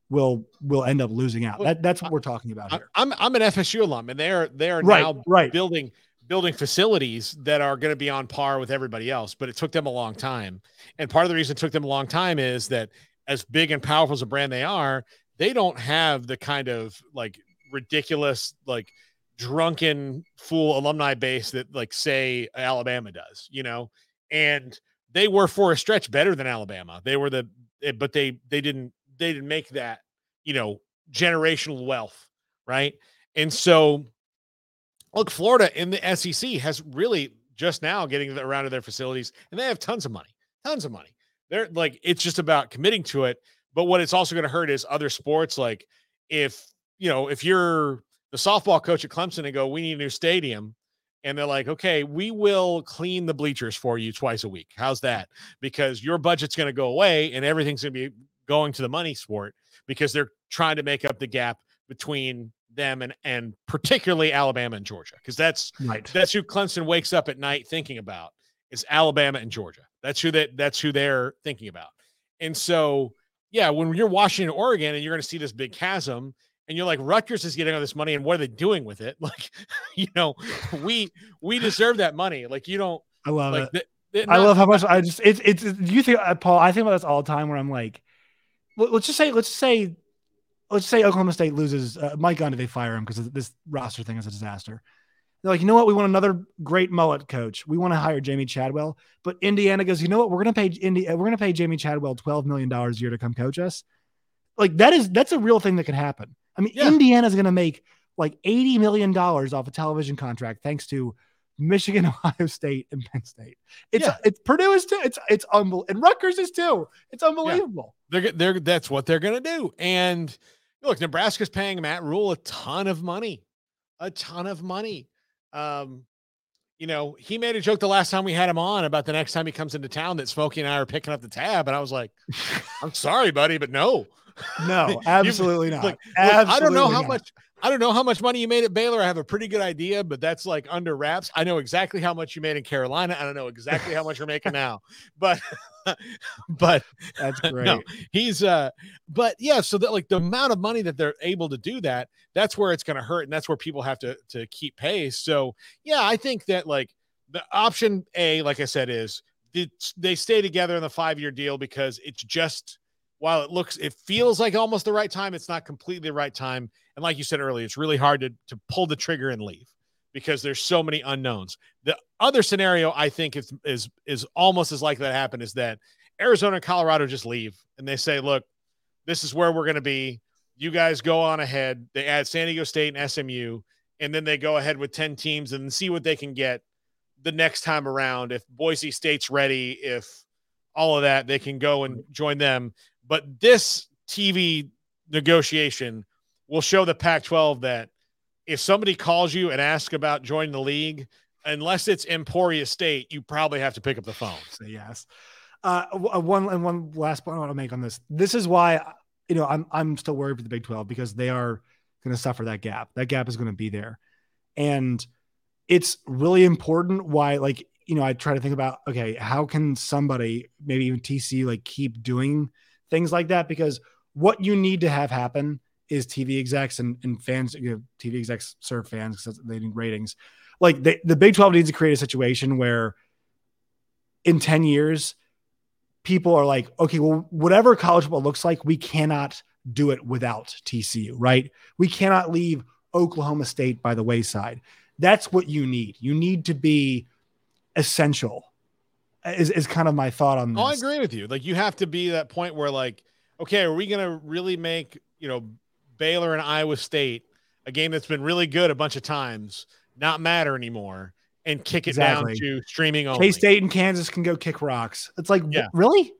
will will end up losing out. That that's what we're talking about here. I'm I'm an FSU alum, and they're they're Right, now right. building building facilities that are going to be on par with everybody else. But it took them a long time, and part of the reason it took them a long time is that as big and powerful as a brand they are, they don't have the kind of like ridiculous like drunken fool alumni base that like say Alabama does, you know, and they were for a stretch better than Alabama. They were the eh, but they they didn't they didn't make that, you know, generational wealth, right? And so look, Florida in the SEC has really just now getting around to their facilities and they have tons of money, tons of money. They're like it's just about committing to it. But what it's also going to hurt is other sports like if you know, if you're the softball coach at Clemson and go, we need a new stadium. And they're like, okay, we will clean the bleachers for you twice a week. How's that? Because your budget's going to go away and everything's going to be going to the money sport because they're trying to make up the gap between them and and particularly Alabama and Georgia because that's Right. that's who Clemson wakes up at night thinking about is Alabama and Georgia. That's who that that's who they're thinking about. And so, yeah, when you're Washington, Oregon, and you're going to see this big chasm, and you're like, Rutgers is getting all this money, and what are they doing with it? Like, you know, we we deserve that money. Like, you don't I love like. it. The, the- I love how much I just it's it's do you think uh, Paul I think about this all the time where I'm like let's just say let's say let's say Oklahoma State loses uh, Mike Gundy they fire him because this roster thing is a disaster. They're like, you know what? We want another great mullet coach. We want to hire Jamey Chadwell. But Indiana goes, you know what? We're gonna pay Indy, we're gonna pay Jamey Chadwell twelve million dollars a year to come coach us. Like that is that's a real thing that could happen. I mean, Yeah. Indiana's gonna make like eighty million dollars off a television contract thanks to Michigan, Ohio State, and Penn State. It's Yeah. it's Purdue is too. It's it's unbelievable, and Rutgers is too. It's unbelievable. They're they're that's what they're to do. And look, Nebraska's paying Matt Rhule a ton of money, a ton of money. Um, you know, he made a joke the last time we had him on about the next time he comes into town that Smokey and I are picking up the tab, and I was like, "I'm sorry, buddy, but no, No, absolutely not. Look, I don't know how not. much. I don't know how much money you made at Baylor. I have a pretty good idea, but that's like under wraps. I know exactly how much you made in Carolina. I don't know exactly how much you're making now, but but That's great. no, he's uh but yeah, so that like the amount of money that they're able to do that, that's where it's gonna hurt, and that's where people have to to keep pace. So yeah, I think that like the option A, like I said, is they stay together in the five year deal because it's just while it looks it feels like almost the right time, it's not completely the right time. And like you said earlier, it's really hard to to pull the trigger and leave because there's so many unknowns. The other scenario I think is is is almost as likely to happen is that Arizona and Colorado just leave and they say, look, this is where we're going to be. You guys go on ahead. They add San Diego State and SMU, and then they go ahead with 10 teams and see what they can get the next time around. If Boise State's ready, if all of that, they can go and join them. But this TV negotiation will show the Pac 12 that if somebody calls you and asks about joining the league, unless it's Emporia State, you probably have to pick up the phone. Say yes. Uh, uh, one and one last point I want to make on this. This is why you know I'm I'm still worried for the Big Twelve because they are going to suffer that gap. That gap is going to be there, and it's really important. Why, like you know, I try to think about okay, how can somebody, maybe even TC, like keep doing things like that because what you need to have happen is TV execs and, and fans, you know, TV execs serve fans because they need ratings. Like the, the Big 12 needs to create a situation where in 10 years, people are like, okay, well, whatever college football looks like, we cannot do it without TCU, right? We cannot leave Oklahoma State by the wayside. That's what you need. You need to be essential. Is, is kind of my thought on this. Oh, I agree with you. Like you have to be that point where like, okay, are we going to really make, you know, Baylor and Iowa State, a game that's been really good a bunch of times, not matter anymore and kick it exactly. down to streaming only. K State and Kansas can go kick rocks. It's like, yeah. really?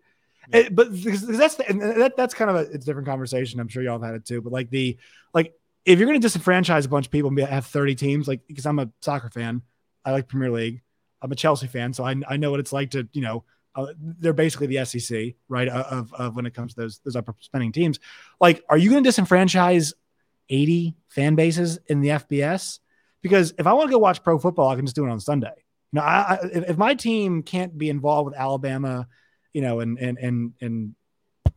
Yeah. It, but because that's the, and that, that's kind of a it's a different conversation. I'm sure y'all have had it too. But like the like if you're going to disenfranchise a bunch of people and have 30 teams, like because I'm a soccer fan, I like Premier League. I'm a Chelsea fan, so I, I know what it's like to you know uh, they're basically the SEC, right? Of, of when it comes to those those upper spending teams. Like, are you going to disenfranchise 80 fan bases in the FBS? Because if I want to go watch pro football, I can just do it on Sunday. You know, I, I, if my team can't be involved with Alabama, you know, and and and and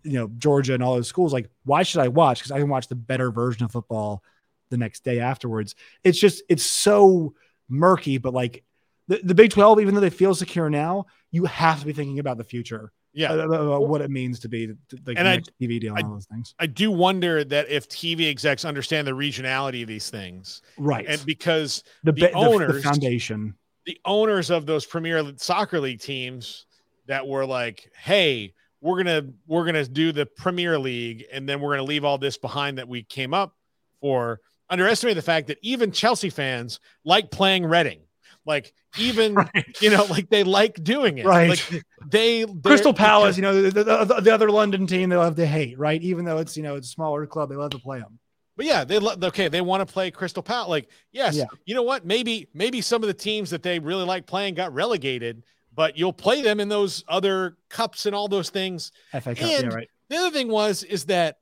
you know Georgia and all those schools, like why should I watch? Because I can watch the better version of football the next day afterwards. It's just it's so murky, but like the, the Big 12, even though they feel secure now, you have to be thinking about the future. Yeah, uh, about what it means to be like and I, TV deal and all those things. I do wonder that if TV execs understand the regionality of these things, right? And because the, the owners, the foundation, the owners of those Premier Soccer League teams that were like, "Hey, we're gonna we're gonna do the Premier League, and then we're gonna leave all this behind that we came up for." Underestimate the fact that even Chelsea fans like playing Reading like even right. you know, like they like doing it. Right. Like they Crystal Palace, you know, the, the, the, other London team they love to hate, right? Even though it's you know it's a smaller club, they love to play them. But yeah, they love okay. They want to play Crystal Palace. Like yes, yeah. you know what? Maybe maybe some of the teams that they really like playing got relegated, but you'll play them in those other cups and all those things. FA Cup, and yeah, right. The other thing was is that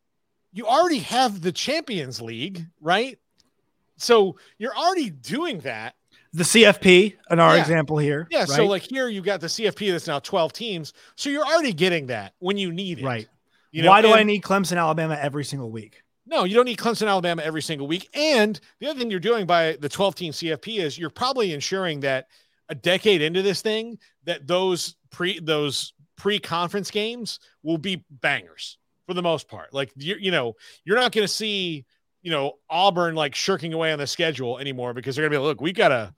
you already have the Champions League, right? So you're already doing that the CFP in our yeah. example here. Yeah. Right? So like here you got the CFP that's now 12 teams. So you're already getting that when you need it. Right. You know, Why do and, I need Clemson, Alabama every single week? No, you don't need Clemson, Alabama every single week. And the other thing you're doing by the 12 team CFP is you're probably ensuring that a decade into this thing, that those pre those pre-conference games will be bangers for the most part. Like you, you know, you're not going to see you know Auburn like shirking away on the schedule anymore because they're gonna be like, look we gotta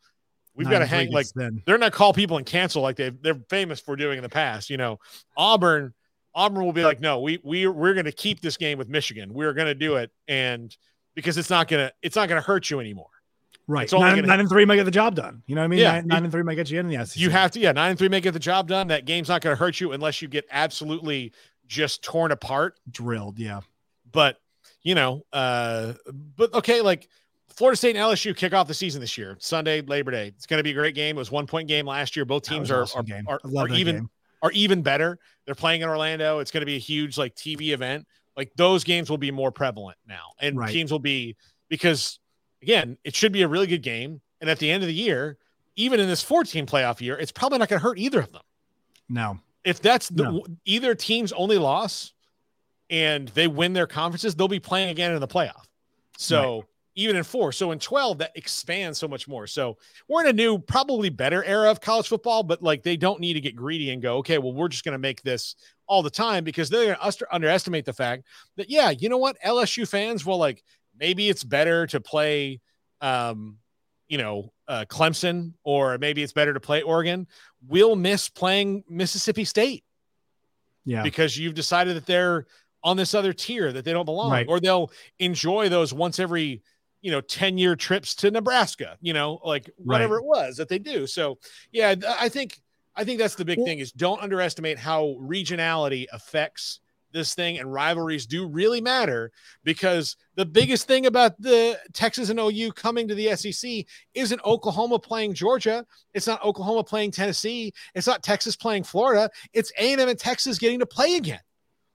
we've got to hang like then. they're not call people and cancel like they they're famous for doing in the past. You know Auburn Auburn will be like no we we we're gonna keep this game with Michigan we're gonna do it and because it's not gonna it's not gonna hurt you anymore. Right. Nine, gonna, nine, and three might get the job done. You know what I mean? Yeah, nine, nine and three might get you in the SEC. You have to, yeah, nine and three may get the job done. That game's not going to hurt you unless you get absolutely just torn apart. Drilled, yeah. But you know, uh, but okay, like Florida State and LSU kick off the season this year, Sunday, Labor Day. It's going to be a great game. It was one point game last year. Both teams are awesome are, are, are even game. are even better. They're playing in Orlando. It's going to be a huge like TV event. Like those games will be more prevalent now, and right. teams will be because again, it should be a really good game. And at the end of the year, even in this 14 playoff year, it's probably not going to hurt either of them. No. If that's the no. either team's only loss, and they win their conferences, they'll be playing again in the playoff. So right. even in four, so in 12, that expands so much more. So we're in a new, probably better era of college football, but like they don't need to get greedy and go, okay, well, we're just going to make this all the time because they're going to underestimate the fact that, yeah, you know what? LSU fans will like, maybe it's better to play, um, you know, uh, Clemson, or maybe it's better to play Oregon. We'll miss playing Mississippi State. Yeah. Because you've decided that they're on this other tier that they don't belong, right. or they'll enjoy those once every you know 10 year trips to Nebraska, you know, like whatever right. it was that they do. So, yeah, I think I think that's the big well, thing is don't underestimate how regionality affects this thing and rivalries do really matter because the biggest thing about the Texas and OU coming to the SEC isn't Oklahoma playing Georgia. It's not Oklahoma playing Tennessee. It's not Texas playing Florida. It's A&M and Texas getting to play again.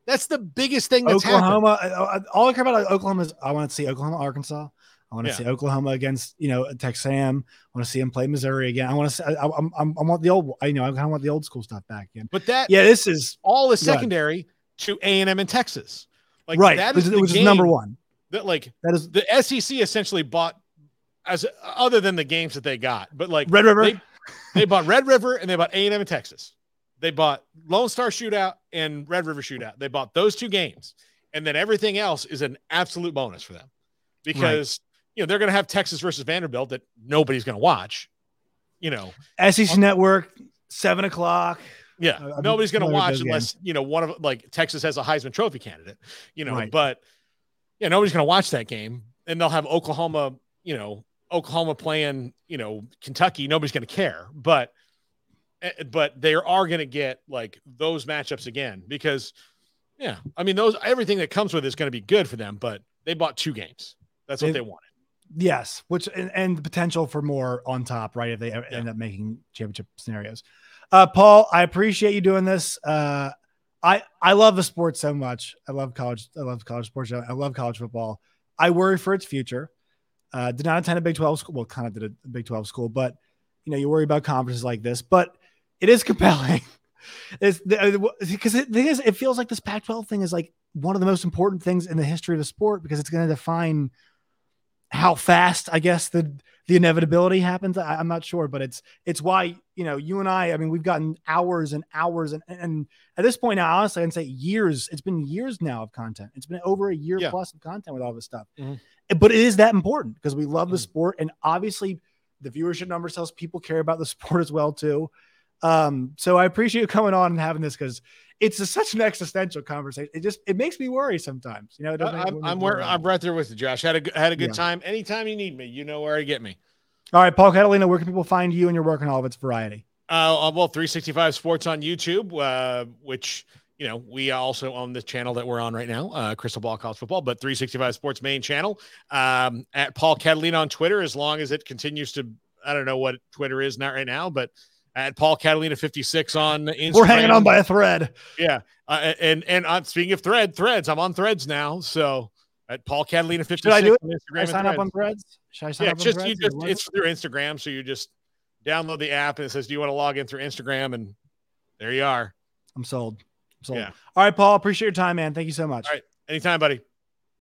That's the biggest thing that's Oklahoma. Happened. Uh, uh, all I care about Oklahoma is I want to see Oklahoma, Arkansas. I want to yeah. see Oklahoma against you know Texas A&M. I want to see them play Missouri again. I want to see. I, I, I, I want the old. I you know I kind of want the old school stuff back again. But that yeah, this is all is secondary to A and M in Texas. Like right, that is which, is number one. That like that is the SEC essentially bought as other than the games that they got, but like Red River. They, they bought Red River and they bought A and M in Texas. They bought Lone Star Shootout and Red River Shootout. They bought those two games, and then everything else is an absolute bonus for them because right. you know they're going to have Texas versus Vanderbilt that nobody's going to watch. You know, SEC Network, seven o'clock. Yeah, uh, nobody's going to watch unless you know one of like Texas has a Heisman Trophy candidate. You know, right. but yeah, nobody's going to watch that game, and they'll have Oklahoma. You know, Oklahoma playing. You know, Kentucky. Nobody's going to care, but but they are going to get like those matchups again because yeah, I mean those everything that comes with it is going to be good for them, but they bought two games. That's what they, they wanted. Yes, which and, and, the potential for more on top, right? If they yeah. end up making championship scenarios. Uh, Paul, I appreciate you doing this. Uh, I I love the sport so much. I love college. I love college sports. I love college football. I worry for its future. Uh, did not attend a Big Twelve school. Well, kind of did a Big Twelve school, but you know you worry about conferences like this. But it is compelling. It's because the thing is, it feels like this Pac-12 thing is like one of the most important things in the history of the sport because it's going to define how fast I guess the the inevitability happens. I, am not sure, but it's it's why you know you and I. I mean, we've gotten hours and hours and and at this point now, honestly, I can say years. It's been years now of content. It's been over a year yeah. plus of content with all this stuff. Mm-hmm. But it is that important because we love mm-hmm. the sport, and obviously, the viewership number tells people care about the sport as well too. Um, so I appreciate you coming on and having this because it's a, such an existential conversation. It just it makes me worry sometimes. You know, I'm I'm, where, I'm right there with you, Josh. Had a had a good yeah. time. Anytime you need me, you know where to get me. All right, Paul Catalina, where can people find you and your work on all of its variety? Uh, well, 365 Sports on YouTube, uh, which you know we also own the channel that we're on right now, uh, Crystal Ball College Football, but 365 Sports main channel. Um, at Paul Catalina on Twitter, as long as it continues to, I don't know what Twitter is not right now, but at Paul Catalina 56 on Instagram. We're hanging on by a thread. Yeah. Uh, and and I'm speaking of thread, threads, I'm on threads now. So at Paul Catalina 56 Should I do it? on Instagram. I sign up on threads? Should I sign yeah, up just, you just it's through Instagram. So you just download the app and it says, Do you want to log in through Instagram? And there you are. I'm sold. I'm sold. Yeah. All right, Paul. Appreciate your time, man. Thank you so much. All right. Anytime, buddy.